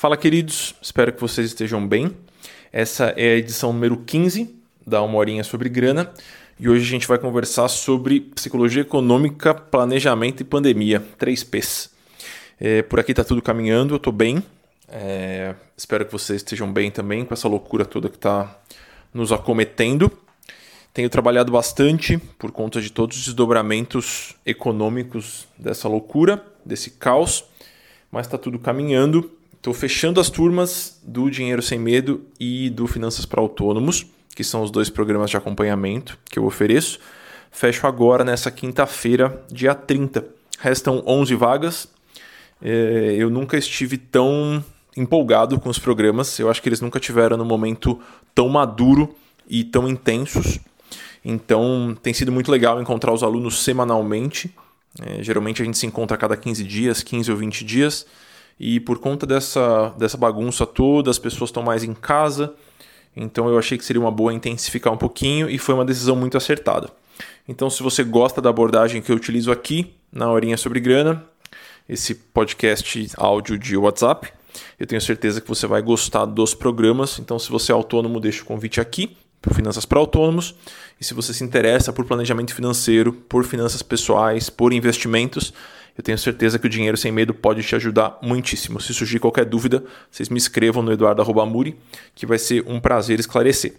Fala, queridos, espero que vocês estejam bem. Essa é a edição número 15 da Uma Horinha sobre Grana e hoje a gente vai conversar sobre psicologia econômica, planejamento e pandemia, 3 Ps. É, por aqui está tudo caminhando, eu estou bem. É, espero que vocês estejam bem também com essa loucura toda que está nos acometendo. Tenho trabalhado bastante por conta de todos os desdobramentos econômicos dessa loucura, desse caos, mas está tudo caminhando Estou fechando as turmas do Dinheiro Sem Medo e do Finanças para Autônomos, que são os dois programas de acompanhamento que eu ofereço. Fecho agora nessa quinta-feira, dia 30. Restam 11 vagas. É, eu nunca estive tão empolgado com os programas. Eu acho que eles nunca tiveram no momento tão maduro e tão intensos. Então tem sido muito legal encontrar os alunos semanalmente. É, geralmente a gente se encontra a cada 15 dias, 15 ou 20 dias. E por conta dessa, dessa bagunça toda, as pessoas estão mais em casa. Então eu achei que seria uma boa intensificar um pouquinho e foi uma decisão muito acertada. Então, se você gosta da abordagem que eu utilizo aqui na Horinha sobre Grana, esse podcast áudio de WhatsApp, eu tenho certeza que você vai gostar dos programas. Então, se você é autônomo, deixa o convite aqui para Finanças para Autônomos. E se você se interessa por planejamento financeiro, por finanças pessoais, por investimentos, eu tenho certeza que o Dinheiro Sem Medo pode te ajudar muitíssimo. Se surgir qualquer dúvida, vocês me escrevam no eduardo.muri, que vai ser um prazer esclarecer.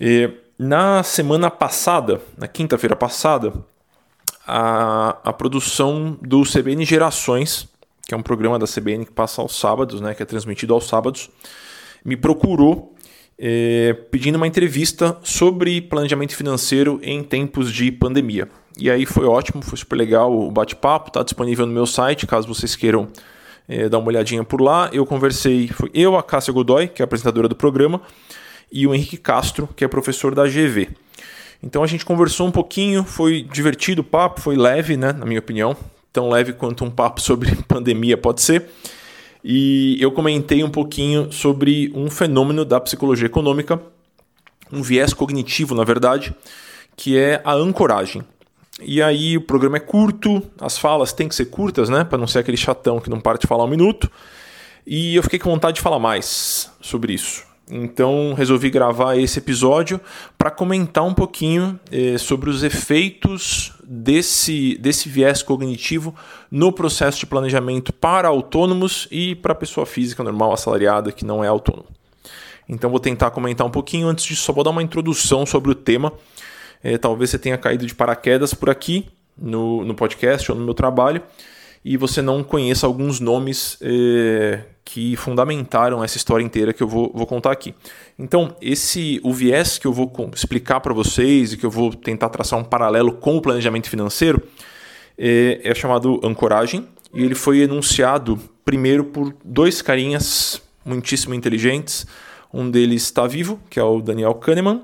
E, na semana passada, na quinta-feira passada, a, a produção do CBN Gerações, que é um programa da CBN que passa aos sábados, né, que é transmitido aos sábados, me procurou é, pedindo uma entrevista sobre planejamento financeiro em tempos de pandemia. E aí foi ótimo, foi super legal o bate-papo, está disponível no meu site, caso vocês queiram é, dar uma olhadinha por lá. Eu conversei, foi eu, a Cássia Godoy, que é apresentadora do programa, e o Henrique Castro, que é professor da GV. Então a gente conversou um pouquinho, foi divertido o papo, foi leve, né, na minha opinião, tão leve quanto um papo sobre pandemia pode ser. E eu comentei um pouquinho sobre um fenômeno da psicologia econômica, um viés cognitivo, na verdade, que é a ancoragem. E aí o programa é curto, as falas têm que ser curtas, né, para não ser aquele chatão que não para de falar um minuto. E eu fiquei com vontade de falar mais sobre isso. Então resolvi gravar esse episódio para comentar um pouquinho eh, sobre os efeitos desse, desse viés cognitivo no processo de planejamento para autônomos e para pessoa física normal, assalariada, que não é autônomo. Então vou tentar comentar um pouquinho. Antes disso, só vou dar uma introdução sobre o tema. Eh, talvez você tenha caído de paraquedas por aqui no, no podcast ou no meu trabalho e você não conheça alguns nomes eh, que fundamentaram essa história inteira que eu vou, vou contar aqui. Então, esse o viés que eu vou explicar para vocês e que eu vou tentar traçar um paralelo com o planejamento financeiro é, é chamado ancoragem e ele foi enunciado primeiro por dois carinhas muitíssimo inteligentes. Um deles está vivo, que é o Daniel Kahneman,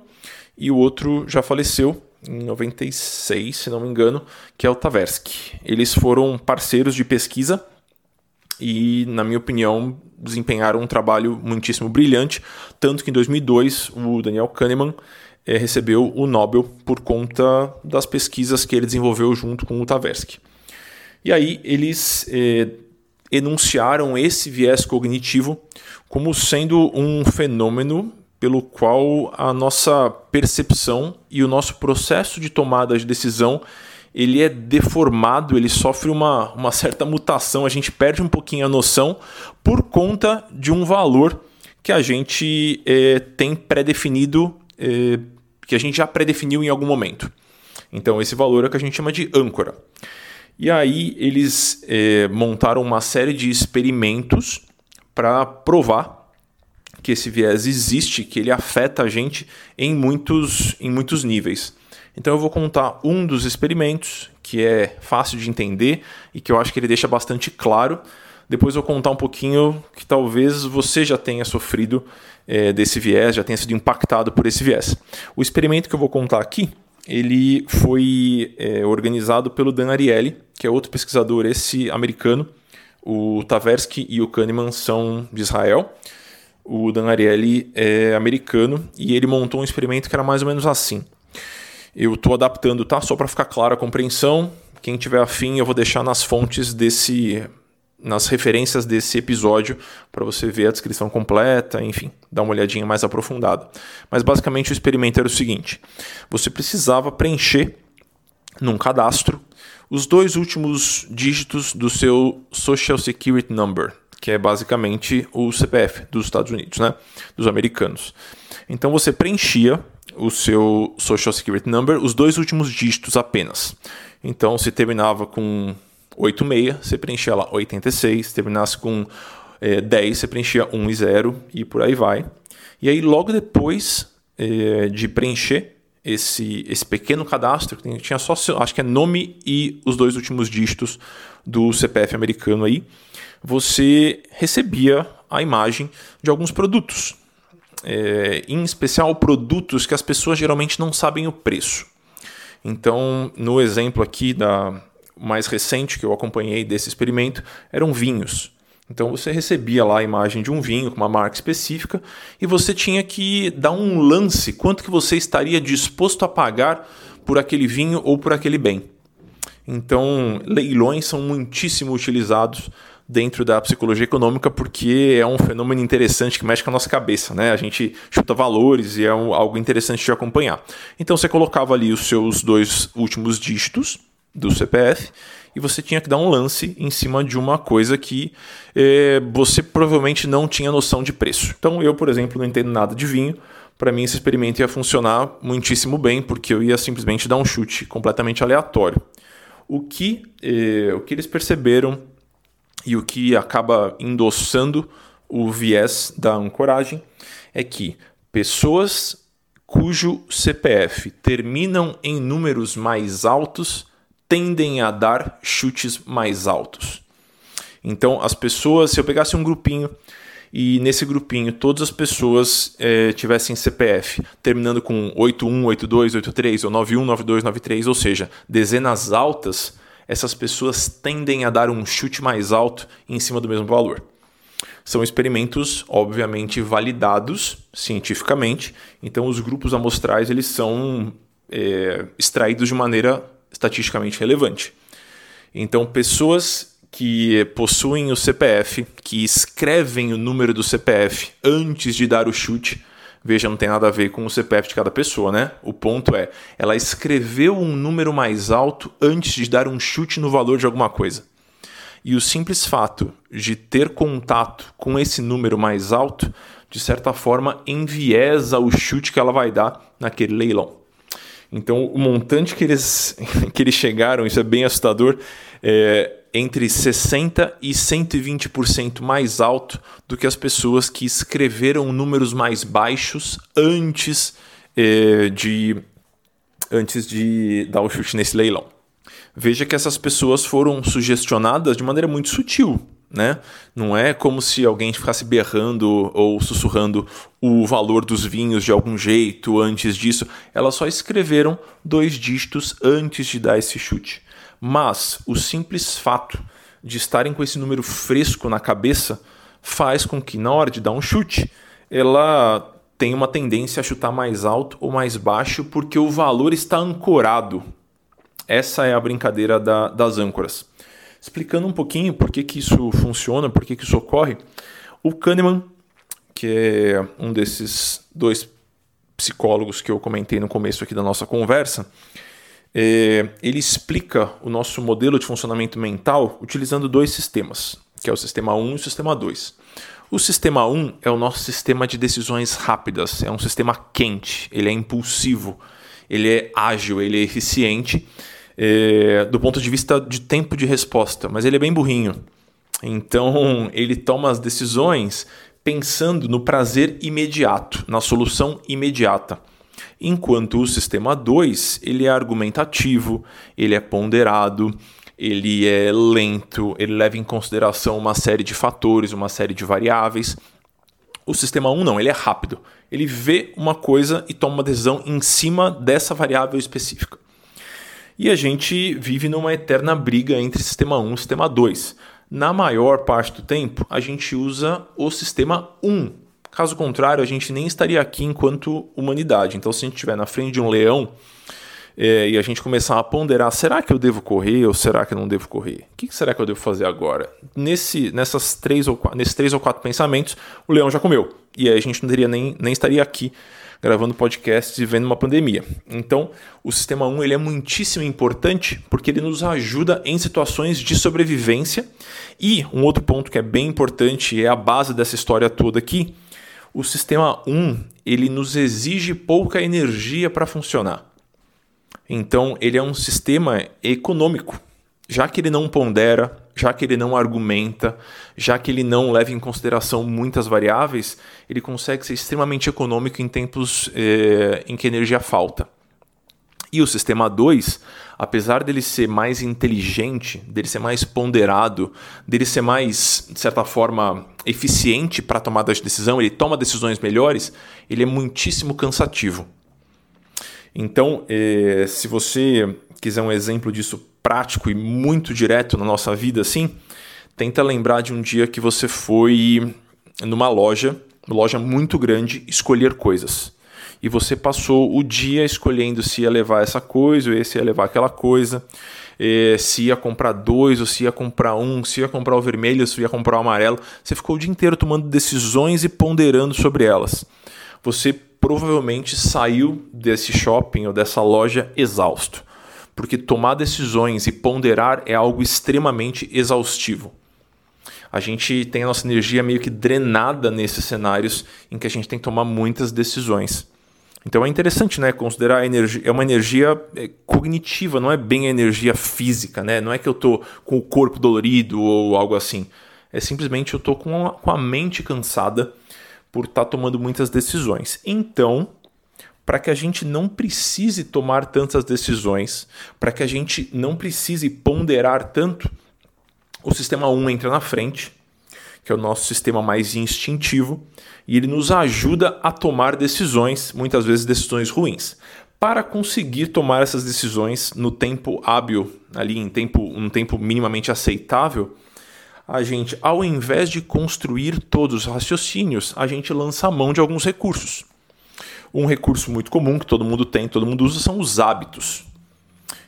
e o outro já faleceu em 96, se não me engano, que é o Tversky. Eles foram parceiros de pesquisa e, na minha opinião, desempenharam um trabalho muitíssimo brilhante, tanto que em 2002 o Daniel Kahneman é, recebeu o Nobel por conta das pesquisas que ele desenvolveu junto com o Tversky. E aí eles é, enunciaram esse viés cognitivo como sendo um fenômeno pelo qual a nossa percepção e o nosso processo de tomada de decisão ele é deformado, ele sofre uma, uma certa mutação, a gente perde um pouquinho a noção por conta de um valor que a gente é, tem pré-definido, é, que a gente já pré-definiu em algum momento. Então, esse valor é o que a gente chama de âncora. E aí, eles é, montaram uma série de experimentos para provar que esse viés existe, que ele afeta a gente em muitos, em muitos níveis. Então eu vou contar um dos experimentos, que é fácil de entender e que eu acho que ele deixa bastante claro. Depois eu vou contar um pouquinho que talvez você já tenha sofrido é, desse viés, já tenha sido impactado por esse viés. O experimento que eu vou contar aqui, ele foi é, organizado pelo Dan Ariely, que é outro pesquisador, esse americano. O Tversky e o Kahneman são de Israel. O Dan Ariely é americano e ele montou um experimento que era mais ou menos assim. Eu estou adaptando, tá? Só para ficar clara a compreensão. Quem tiver afim, eu vou deixar nas fontes desse, nas referências desse episódio para você ver a descrição completa, enfim, dar uma olhadinha mais aprofundada. Mas basicamente o experimento era o seguinte: você precisava preencher num cadastro os dois últimos dígitos do seu Social Security Number, que é basicamente o CPF dos Estados Unidos, né? Dos americanos. Então você preenchia o seu Social Security Number, os dois últimos dígitos apenas. Então se terminava com 86, você preenchia lá 86, se terminasse com é, 10, você preenchia 1 e 0 e por aí vai. E aí logo depois é, de preencher esse, esse pequeno cadastro, que tinha só, acho que é nome e os dois últimos dígitos do CPF americano aí, você recebia a imagem de alguns produtos. É, em especial produtos que as pessoas geralmente não sabem o preço. Então, no exemplo aqui da mais recente que eu acompanhei desse experimento, eram vinhos. Então você recebia lá a imagem de um vinho com uma marca específica e você tinha que dar um lance quanto que você estaria disposto a pagar por aquele vinho ou por aquele bem. Então, leilões são muitíssimo utilizados dentro da psicologia econômica porque é um fenômeno interessante que mexe com a nossa cabeça, né? A gente chuta valores e é um, algo interessante de acompanhar. Então você colocava ali os seus dois últimos dígitos do CPF e você tinha que dar um lance em cima de uma coisa que eh, você provavelmente não tinha noção de preço. Então eu, por exemplo, não entendo nada de vinho. Para mim esse experimento ia funcionar muitíssimo bem porque eu ia simplesmente dar um chute completamente aleatório. O que, eh, o que eles perceberam e o que acaba endossando o viés da ancoragem é que pessoas cujo CPF terminam em números mais altos tendem a dar chutes mais altos. Então, as pessoas, se eu pegasse um grupinho e nesse grupinho todas as pessoas é, tivessem CPF terminando com 81, 82, 83 ou 91, 92, 93, ou seja, dezenas altas, essas pessoas tendem a dar um chute mais alto em cima do mesmo valor. São experimentos, obviamente, validados cientificamente, então os grupos amostrais eles são é, extraídos de maneira estatisticamente relevante. Então, pessoas que possuem o CPF, que escrevem o número do CPF antes de dar o chute, veja, não tem nada a ver com o CPF de cada pessoa, né? O ponto é, ela escreveu um número mais alto antes de dar um chute no valor de alguma coisa. E o simples fato de ter contato com esse número mais alto, de certa forma, enviesa o chute que ela vai dar naquele leilão. Então, o montante que eles, que eles chegaram, isso é bem assustador, é entre 60% e 120% mais alto do que as pessoas que escreveram números mais baixos antes, é, de, antes de dar o chute nesse leilão. Veja que essas pessoas foram sugestionadas de maneira muito sutil né? Não é como se alguém ficasse berrando ou sussurrando o valor dos vinhos de algum jeito antes disso. Elas só escreveram dois dígitos antes de dar esse chute. Mas o simples fato de estarem com esse número fresco na cabeça faz com que, na hora de dar um chute, ela tenha uma tendência a chutar mais alto ou mais baixo porque o valor está ancorado. Essa é a brincadeira da, das âncoras. Explicando um pouquinho por que, que isso funciona, por que, que isso ocorre, o Kahneman, que é um desses dois psicólogos que eu comentei no começo aqui da nossa conversa, é, ele explica o nosso modelo de funcionamento mental utilizando dois sistemas, que é o sistema 1 e o sistema 2. O sistema 1 é o nosso sistema de decisões rápidas, é um sistema quente, ele é impulsivo, ele é ágil, ele é eficiente é, do ponto de vista de tempo de resposta, mas ele é bem burrinho. Então ele toma as decisões pensando no prazer imediato, na solução imediata. Enquanto o sistema 2, ele é argumentativo, ele é ponderado, ele é lento, ele leva em consideração uma série de fatores, uma série de variáveis. O sistema 1 um, não, ele é rápido. Ele vê uma coisa e toma uma decisão em cima dessa variável específica. E a gente vive numa eterna briga entre sistema 1 e sistema 2. Na maior parte do tempo, a gente usa o sistema 1. Caso contrário, a gente nem estaria aqui enquanto humanidade. Então, se a gente estiver na frente de um leão, é, e a gente começar a ponderar: será que eu devo correr ou será que eu não devo correr? O que será que eu devo fazer agora? Nesse, nessas três ou, nesses três ou quatro pensamentos, o leão já comeu. E aí a gente não teria nem, nem estaria aqui gravando podcasts e vendo uma pandemia. Então, o sistema 1 ele é muitíssimo importante porque ele nos ajuda em situações de sobrevivência. E um outro ponto que é bem importante é a base dessa história toda aqui. O sistema 1 ele nos exige pouca energia para funcionar. Então, ele é um sistema econômico, já que ele não pondera, já que ele não argumenta, já que ele não leva em consideração muitas variáveis, ele consegue ser extremamente econômico em tempos eh, em que energia falta. E o sistema 2, apesar dele ser mais inteligente, dele ser mais ponderado, dele ser mais, de certa forma, eficiente para tomada de decisão, ele toma decisões melhores, ele é muitíssimo cansativo. Então, eh, se você quiser um exemplo disso prático e muito direto na nossa vida, assim, tenta lembrar de um dia que você foi numa loja, uma loja muito grande, escolher coisas. E você passou o dia escolhendo se ia levar essa coisa ou se ia levar aquela coisa, se ia comprar dois ou se ia comprar um, se ia comprar o vermelho ou se ia comprar o amarelo. Você ficou o dia inteiro tomando decisões e ponderando sobre elas. Você provavelmente saiu desse shopping ou dessa loja exausto porque tomar decisões e ponderar é algo extremamente exaustivo. A gente tem a nossa energia meio que drenada nesses cenários em que a gente tem que tomar muitas decisões. Então é interessante, né, considerar a energia é uma energia é, cognitiva, não é bem a energia física, né? Não é que eu tô com o corpo dolorido ou algo assim. É simplesmente eu tô com a, com a mente cansada por estar tá tomando muitas decisões. Então, para que a gente não precise tomar tantas decisões, para que a gente não precise ponderar tanto, o sistema 1 entra na frente, que é o nosso sistema mais instintivo, e ele nos ajuda a tomar decisões, muitas vezes decisões ruins. Para conseguir tomar essas decisões no tempo hábil, ali em tempo, um tempo minimamente aceitável, a gente, ao invés de construir todos os raciocínios, a gente lança a mão de alguns recursos. Um recurso muito comum que todo mundo tem, todo mundo usa, são os hábitos.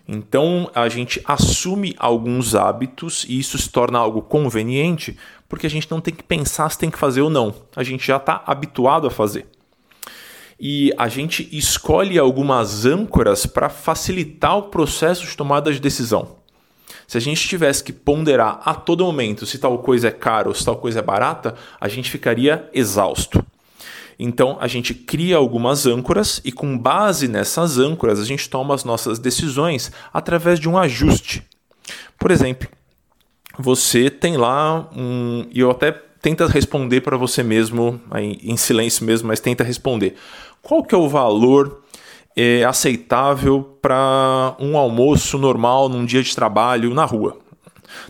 Então a gente assume alguns hábitos e isso se torna algo conveniente porque a gente não tem que pensar se tem que fazer ou não. A gente já está habituado a fazer. E a gente escolhe algumas âncoras para facilitar o processo de tomada de decisão. Se a gente tivesse que ponderar a todo momento se tal coisa é cara ou se tal coisa é barata, a gente ficaria exausto. Então a gente cria algumas âncoras e com base nessas âncoras a gente toma as nossas decisões através de um ajuste. Por exemplo, você tem lá um. E eu até tenta responder para você mesmo, em silêncio mesmo, mas tenta responder. Qual que é o valor é, aceitável para um almoço normal num dia de trabalho na rua?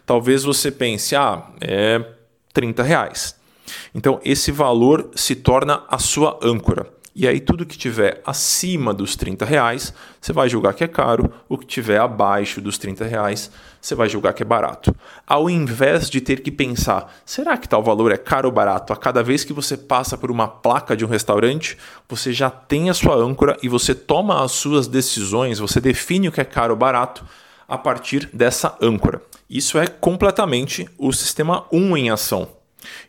Talvez você pense, ah, é 30 reais. Então, esse valor se torna a sua âncora. E aí, tudo que tiver acima dos 30 reais, você vai julgar que é caro. O que tiver abaixo dos 30 reais, você vai julgar que é barato. Ao invés de ter que pensar, será que tal valor é caro ou barato? A cada vez que você passa por uma placa de um restaurante, você já tem a sua âncora e você toma as suas decisões, você define o que é caro ou barato a partir dessa âncora. Isso é completamente o sistema 1 em ação.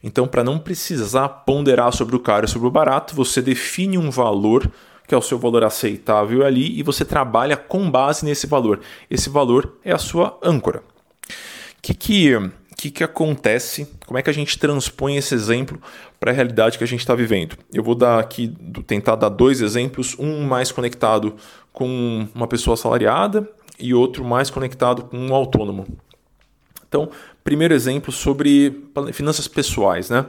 Então, para não precisar ponderar sobre o caro e sobre o barato, você define um valor que é o seu valor aceitável ali e você trabalha com base nesse valor. Esse valor é a sua âncora. O que, que, que, que acontece? Como é que a gente transpõe esse exemplo para a realidade que a gente está vivendo? Eu vou dar aqui, tentar dar dois exemplos, um mais conectado com uma pessoa assalariada e outro mais conectado com um autônomo. Então, primeiro exemplo sobre finanças pessoais, né?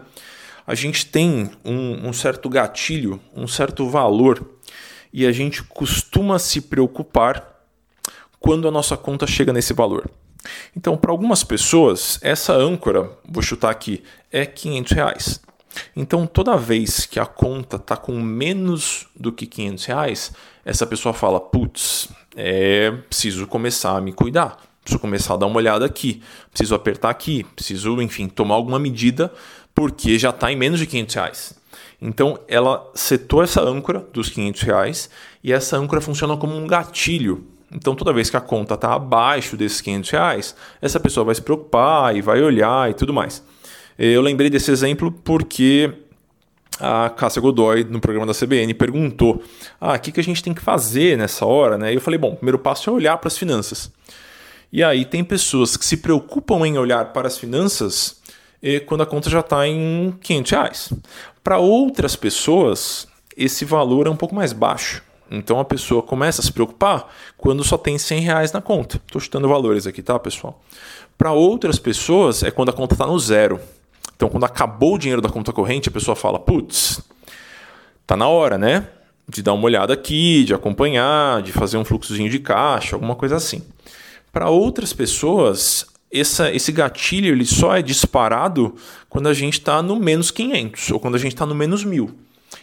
A gente tem um, um certo gatilho, um certo valor, e a gente costuma se preocupar quando a nossa conta chega nesse valor. Então, para algumas pessoas, essa âncora, vou chutar aqui, é 500 reais. Então, toda vez que a conta está com menos do que 500 reais, essa pessoa fala: putz, é preciso começar a me cuidar preciso começar a dar uma olhada aqui, preciso apertar aqui, preciso, enfim, tomar alguma medida porque já está em menos de 500 reais. Então ela setou essa âncora dos 500 reais e essa âncora funciona como um gatilho. Então toda vez que a conta está abaixo desses 500 reais, essa pessoa vai se preocupar e vai olhar e tudo mais. Eu lembrei desse exemplo porque a Cássia Godoy, no programa da CBN, perguntou: ah, o que, a gente tem que fazer nessa hora? Né? E eu falei: bom, o primeiro passo é olhar para as finanças. E aí tem pessoas que se preocupam em olhar para as finanças eh, quando a conta já está em 500 reais. Para outras pessoas, esse valor é um pouco mais baixo. Então a pessoa começa a se preocupar quando só tem 100 reais na conta. Estou chutando valores aqui, tá, pessoal? Para outras pessoas, é quando a conta está no zero. Então, quando acabou o dinheiro da conta corrente, a pessoa fala: putz, tá na hora, né? De dar uma olhada aqui, de acompanhar, de fazer um fluxozinho de caixa, alguma coisa assim. Para outras pessoas, essa, esse gatilho ele só é disparado quando a gente está no menos 500 ou quando a gente está no menos 1000.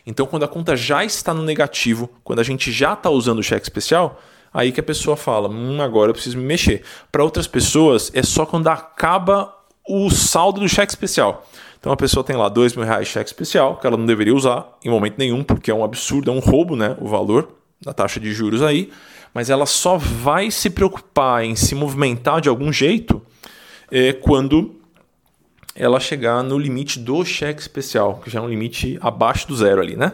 Então, quando a conta já está no negativo, quando a gente já está usando o cheque especial, aí que a pessoa fala: hum, agora eu preciso me mexer. Para outras pessoas, é só quando acaba o saldo do cheque especial. Então a pessoa tem lá dois mil reais de cheque especial, que ela não deveria usar em momento nenhum, porque é um absurdo, é um roubo, né? O valor da taxa de juros aí. Mas ela só vai se preocupar em se movimentar de algum jeito é, quando ela chegar no limite do cheque especial, que já é um limite abaixo do zero ali, né?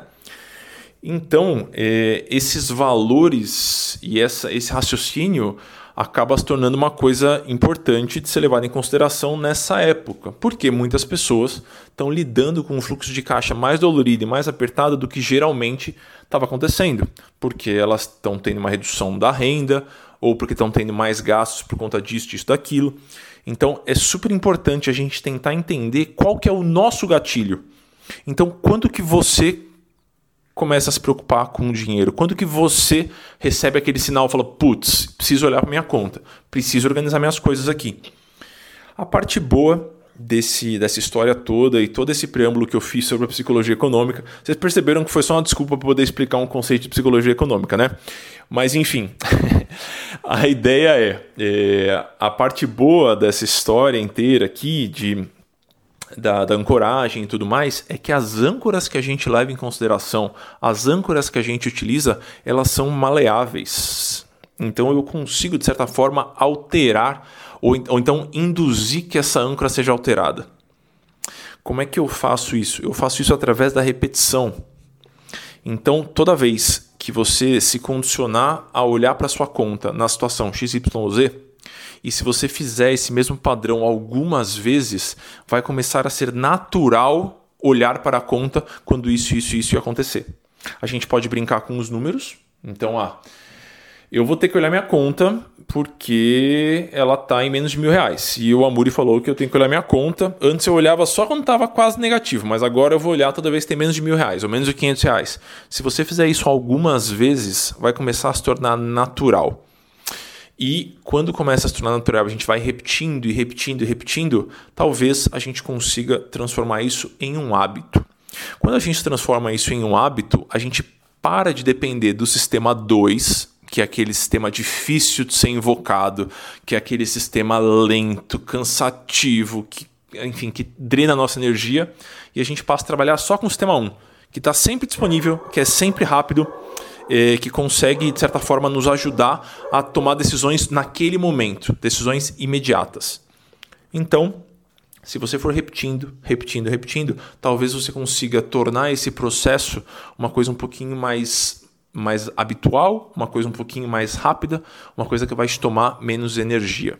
Então, é, esses valores e essa, esse raciocínio acaba se tornando uma coisa importante de ser levada em consideração nessa época, porque muitas pessoas estão lidando com um fluxo de caixa mais dolorido e mais apertado do que geralmente estava acontecendo, porque elas estão tendo uma redução da renda ou porque estão tendo mais gastos por conta disso, disso, daquilo. Então é super importante a gente tentar entender qual que é o nosso gatilho. Então, quando que você começa a se preocupar com o dinheiro? Quando que você recebe aquele sinal e fala, putz, preciso olhar para minha conta, preciso organizar minhas coisas aqui? A parte boa desse, dessa história toda e todo esse preâmbulo que eu fiz sobre a psicologia econômica, vocês perceberam que foi só uma desculpa para poder explicar um conceito de psicologia econômica, né? Mas enfim, a ideia é, é, a parte boa dessa história inteira aqui de da, da, ancoragem e tudo mais, é que as âncoras que a gente leva em consideração, as âncoras que a gente utiliza, elas são maleáveis. Então eu consigo, de certa forma, alterar ou, ou então induzir que essa âncora seja alterada. Como é que eu faço isso? Eu faço isso através da repetição. Então, toda vez que você se condicionar a olhar para sua conta na situação XYZ, e se você fizer esse mesmo padrão algumas vezes, vai começar a ser natural olhar para a conta quando isso, isso, isso acontecer. A gente pode brincar com os números. Então, ah, eu vou ter que olhar minha conta porque ela está em menos de mil reais. E o Amuri falou que eu tenho que olhar minha conta. Antes eu olhava só quando estava quase negativo, mas agora eu vou olhar toda vez que tem menos de mil reais ou menos de 500 reais. Se você fizer isso algumas vezes, vai começar a se tornar natural. E quando começa a se tornar natural, a gente vai repetindo e repetindo e repetindo, talvez a gente consiga transformar isso em um hábito. Quando a gente transforma isso em um hábito, a gente para de depender do sistema 2, que é aquele sistema difícil de ser invocado, que é aquele sistema lento, cansativo, que, enfim, que drena a nossa energia, e a gente passa a trabalhar só com o sistema 1, que está sempre disponível, que é sempre rápido é, que consegue, de certa forma, nos ajudar a tomar decisões naquele momento, decisões imediatas. Então, se você for repetindo, repetindo, repetindo, talvez você consiga tornar esse processo uma coisa um pouquinho mais, mais habitual, uma coisa um pouquinho mais rápida, uma coisa que vai te tomar menos energia.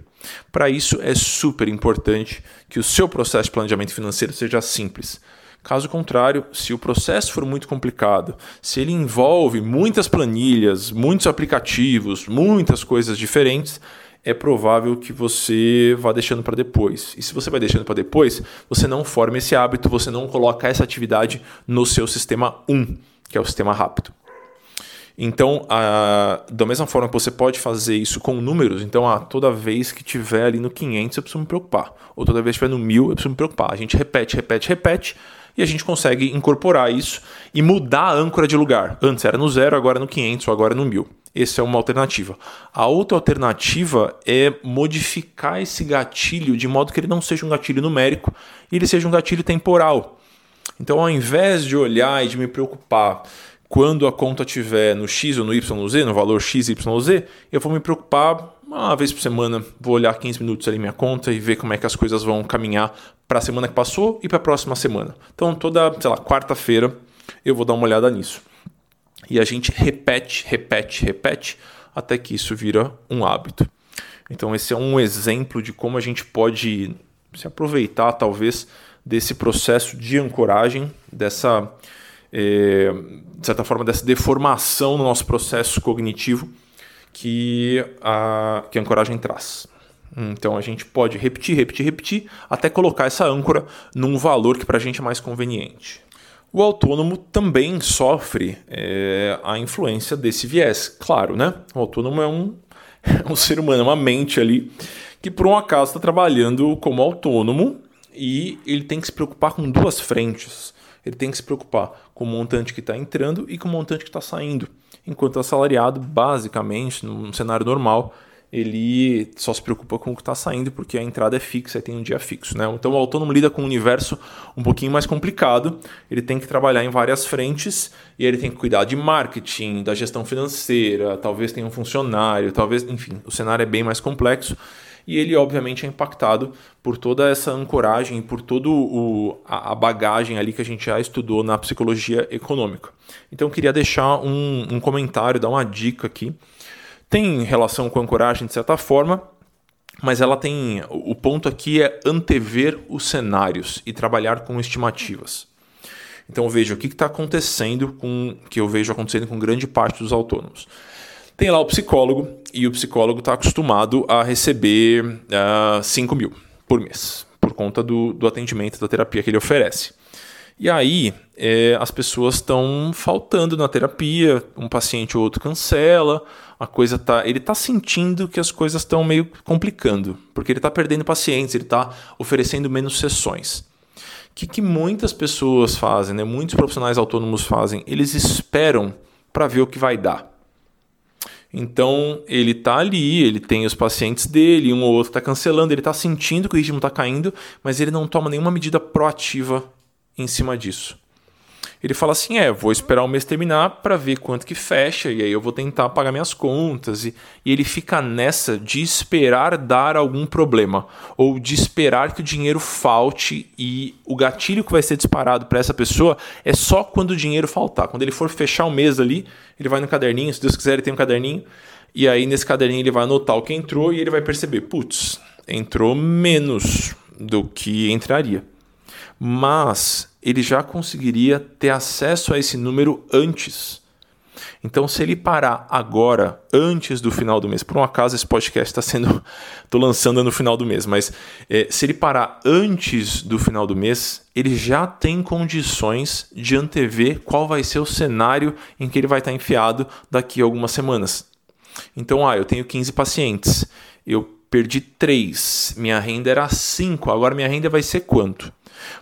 Para isso, é super importante que o seu processo de planejamento financeiro seja simples. Caso contrário, se o processo for muito complicado, se ele envolve muitas planilhas, muitos aplicativos, muitas coisas diferentes, é provável que você vá deixando para depois. E se você vai deixando para depois, você não forma esse hábito, você não coloca essa atividade no seu sistema 1, que é o sistema rápido. Então, a, da mesma forma que você pode fazer isso com números, então a, toda vez que tiver ali no 500 eu preciso me preocupar, ou toda vez que estiver no 1000 eu preciso me preocupar. A gente repete, repete, repete, e a gente consegue incorporar isso e mudar a âncora de lugar. Antes era no zero, agora no 500, agora no 1000. Essa é uma alternativa. A outra alternativa é modificar esse gatilho de modo que ele não seja um gatilho numérico, ele seja um gatilho temporal. Então, ao invés de olhar e de me preocupar quando a conta estiver no X ou no YZ, no valor XYZ, eu vou me preocupar uma vez por semana, vou olhar 15 minutos ali minha conta e ver como é que as coisas vão caminhar para a semana que passou e para a próxima semana. Então, toda, sei lá, quarta-feira eu vou dar uma olhada nisso. E a gente repete, repete, repete até que isso vira um hábito. Então, esse é um exemplo de como a gente pode se aproveitar, talvez, desse processo de ancoragem, dessa, é, de certa forma, dessa deformação no nosso processo cognitivo que a, que a ancoragem traz. Então a gente pode repetir, repetir, repetir, até colocar essa âncora num valor que para a gente é mais conveniente. O autônomo também sofre é, a influência desse viés, claro, né? O autônomo é um, é um ser humano, é uma mente ali que por um acaso está trabalhando como autônomo e ele tem que se preocupar com duas frentes. Ele tem que se preocupar com o montante que está entrando e com o montante que está saindo. Enquanto assalariado, basicamente, num cenário normal, ele só se preocupa com o que está saindo, porque a entrada é fixa e tem um dia fixo. Né? Então o autônomo lida com um universo um pouquinho mais complicado, ele tem que trabalhar em várias frentes e ele tem que cuidar de marketing, da gestão financeira, talvez tenha um funcionário, talvez, enfim, o cenário é bem mais complexo e ele obviamente é impactado por toda essa ancoragem, por toda a bagagem ali que a gente já estudou na psicologia econômica. Então queria deixar um, um comentário, dar uma dica aqui tem relação com ancoragem de certa forma, mas ela tem. O ponto aqui é antever os cenários e trabalhar com estimativas. Então veja o que está acontecendo com que eu vejo acontecendo com grande parte dos autônomos. Tem lá o psicólogo e o psicólogo está acostumado a receber uh, ah, 5 mil por mês, por conta do, do atendimento da terapia que ele oferece. E aí é, as pessoas estão faltando na terapia, um paciente ou outro cancela, a coisa tá. Ele está sentindo que as coisas estão meio complicando, porque ele está perdendo pacientes, ele está oferecendo menos sessões. O que, que muitas pessoas fazem, né? muitos profissionais autônomos fazem? Eles esperam para ver o que vai dar. Então ele está ali, ele tem os pacientes dele, um ou outro está cancelando, ele está sentindo que o ritmo está caindo, mas ele não toma nenhuma medida proativa em cima disso. Ele fala assim: é, vou esperar o mês terminar para ver quanto que fecha e aí eu vou tentar pagar minhas contas. E, e ele fica nessa de esperar dar algum problema ou de esperar que o dinheiro falte e o gatilho que vai ser disparado para essa pessoa é só quando o dinheiro faltar. Quando ele for fechar o mês ali, ele vai no caderninho, se Deus quiser, ele tem um caderninho. E aí nesse caderninho ele vai anotar o que entrou e ele vai perceber: putz, entrou menos do que entraria. Mas ele já conseguiria ter acesso a esse número antes. Então, se ele parar agora, antes do final do mês, por um acaso esse podcast está sendo. Estou lançando no final do mês, mas é, se ele parar antes do final do mês, ele já tem condições de antever qual vai ser o cenário em que ele vai estar enfiado daqui a algumas semanas. Então, ah, eu tenho 15 pacientes, eu perdi 3, minha renda era 5, agora minha renda vai ser quanto?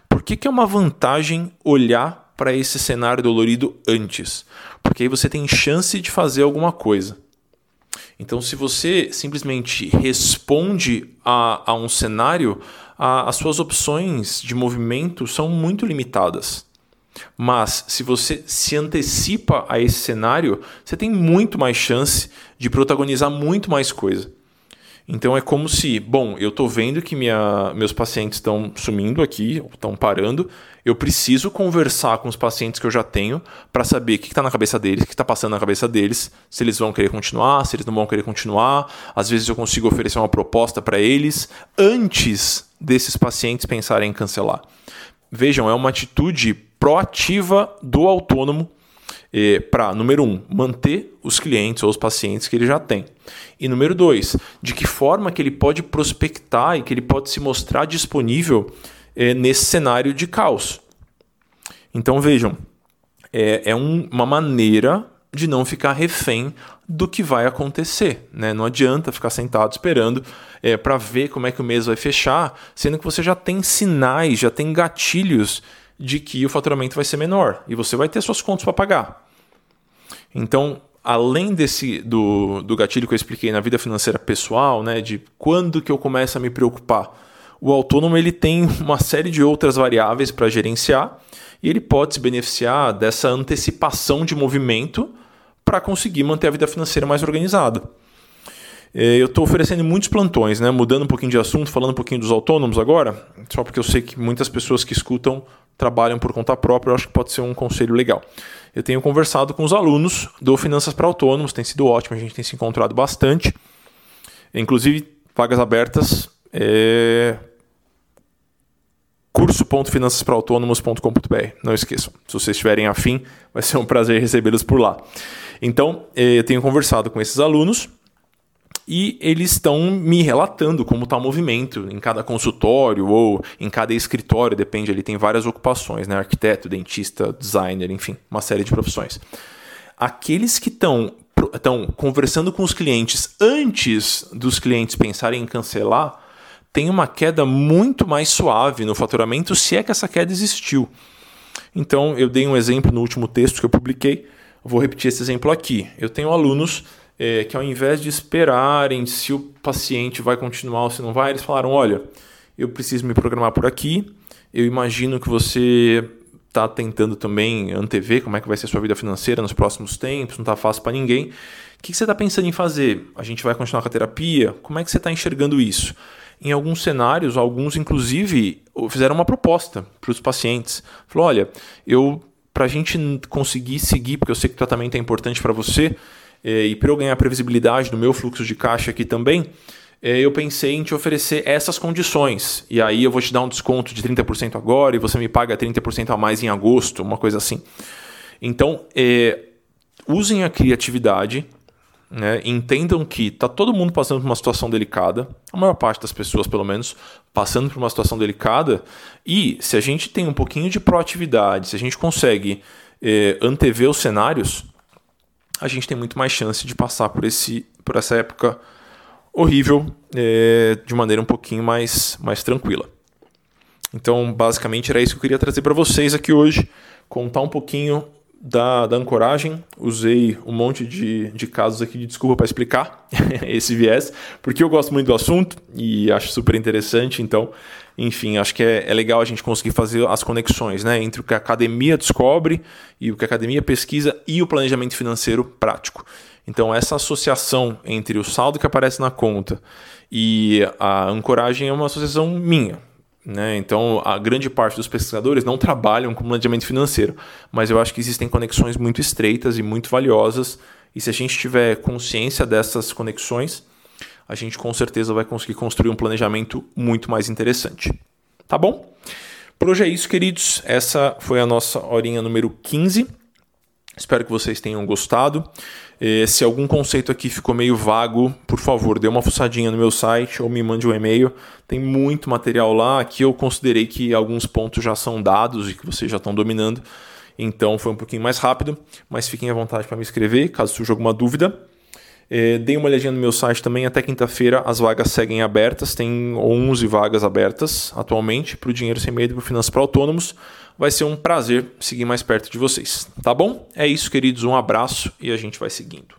Por que, que é uma vantagem olhar para esse cenário dolorido antes? Porque aí você tem chance de fazer alguma coisa. Então, se você simplesmente responde a, a um cenário, a, as suas opções de movimento são muito limitadas. Mas se você se antecipa a esse cenário, você tem muito mais chance de protagonizar muito mais coisa. Então é como se, bom, eu estou vendo que minha, meus pacientes estão sumindo aqui, estão parando. Eu preciso conversar com os pacientes que eu já tenho para saber o que está na cabeça deles, o que está passando na cabeça deles, se eles vão querer continuar, se eles não vão querer continuar. Às vezes eu consigo oferecer uma proposta para eles antes desses pacientes pensarem em cancelar. Vejam, é uma atitude proativa do autônomo eh, para, número um, manter os clientes ou os pacientes que ele já tem. E número dois, de que forma que ele pode prospectar e que ele pode se mostrar disponível eh, nesse cenário de caos. Então vejam, é, é um, uma maneira de não ficar refém do que vai acontecer. Né? Não adianta ficar sentado esperando é, para ver como é que o mês vai fechar, sendo que você já tem sinais, já tem gatilhos de que o faturamento vai ser menor e você vai ter suas contas para pagar. Então, além desse do, do gatilho que eu expliquei na vida financeira pessoal, né, de quando que eu começo a me preocupar, o autônomo ele tem uma série de outras variáveis para gerenciar e ele pode se beneficiar dessa antecipação de movimento para conseguir manter a vida financeira mais organizada. É, eu estou oferecendo muitos plantões, né? mudando um pouquinho de assunto, falando um pouquinho dos autônomos agora, só porque eu sei que muitas pessoas que escutam trabalham por conta própria, eu acho que pode ser um conselho legal. Eu tenho conversado com os alunos do Finanças para Autônomos, tem sido ótimo, a gente tem se encontrado bastante. Inclusive, vagas abertas. É... curso.finançasparaautônomos.com.br. Não esqueçam. Se vocês estiverem afim, vai ser um prazer recebê-los por lá. Então, é, eu tenho conversado com esses alunos e eles estão me relatando como está o movimento em cada consultório ou em cada escritório, depende, ele tem várias ocupações, né? Arquiteto, dentista, designer, enfim, uma série de profissões. Aqueles que estão estão conversando com os clientes antes dos clientes pensarem em cancelar, tem uma queda muito mais suave no faturamento, se é que essa queda existiu. Então, eu dei um exemplo no último texto que eu publiquei, vou repetir esse exemplo aqui. Eu tenho alunos é, que ao invés de esperarem se o paciente vai continuar ou se não vai, eles falaram: olha, eu preciso me programar por aqui, eu imagino que você está tentando também antever como é que vai ser a sua vida financeira nos próximos tempos, não está fácil para ninguém. O que você está pensando em fazer? A gente vai continuar com a terapia? Como é que você está enxergando isso? Em alguns cenários, alguns inclusive fizeram uma proposta para os pacientes. Falou: olha, eu para a gente conseguir seguir, porque eu sei que o tratamento é importante para você, e para eu ganhar previsibilidade do meu fluxo de caixa aqui também, é, eu pensei em te oferecer essas condições. E aí eu vou te dar um desconto de 30% agora e você me paga 30% a mais em agosto, uma coisa assim. Então, é, usem a criatividade, né? entendam que está todo mundo passando por uma situação delicada, a maior parte das pessoas, pelo menos, passando por uma situação delicada. E se a gente tem um pouquinho de proatividade, se a gente consegue é, antever os cenários, a gente tem muito mais chance de passar por, esse, por essa época horrível é, de maneira um pouquinho mais, mais tranquila. Então, basicamente, era isso que eu queria trazer para vocês aqui hoje, contar um pouquinho da, da ancoragem. Usei um monte de, de casos aqui de desculpa para explicar esse viés, porque eu gosto muito do assunto e acho super interessante. Então, enfim, acho que é, é, legal a gente conseguir fazer as conexões né, entre o que a academia descobre e o que a academia pesquisa e o planejamento financeiro prático. Então, essa associação entre o saldo que aparece na conta e a ancoragem é uma associação minha. Né? Então, a grande parte dos pesquisadores não trabalham com planejamento financeiro, mas eu acho que existem conexões muito estreitas e muito valiosas. E se a gente tiver consciência dessas conexões, a gente com certeza vai conseguir construir um planejamento muito mais interessante. Tá bom? Por hoje é isso, queridos. Essa foi a nossa horinha número 15. Espero que vocês tenham gostado. Eh, se algum conceito aqui ficou meio vago, por favor, dê uma fuçadinha no meu site ou me mande um e-mail. Tem muito material lá. Aqui eu considerei que alguns pontos já são dados e que vocês já estão dominando. Então foi um pouquinho mais rápido, mas fiquem à vontade para me escrever caso surja alguma dúvida. É, dei uma olhadinha no meu site também, até quinta-feira as vagas seguem abertas, tem 11 vagas abertas atualmente para o Dinheiro Sem Medo e para Finanças para Autônomos. Vai ser um prazer seguir mais perto de vocês, tá bom? É isso, queridos, um abraço e a gente vai seguindo.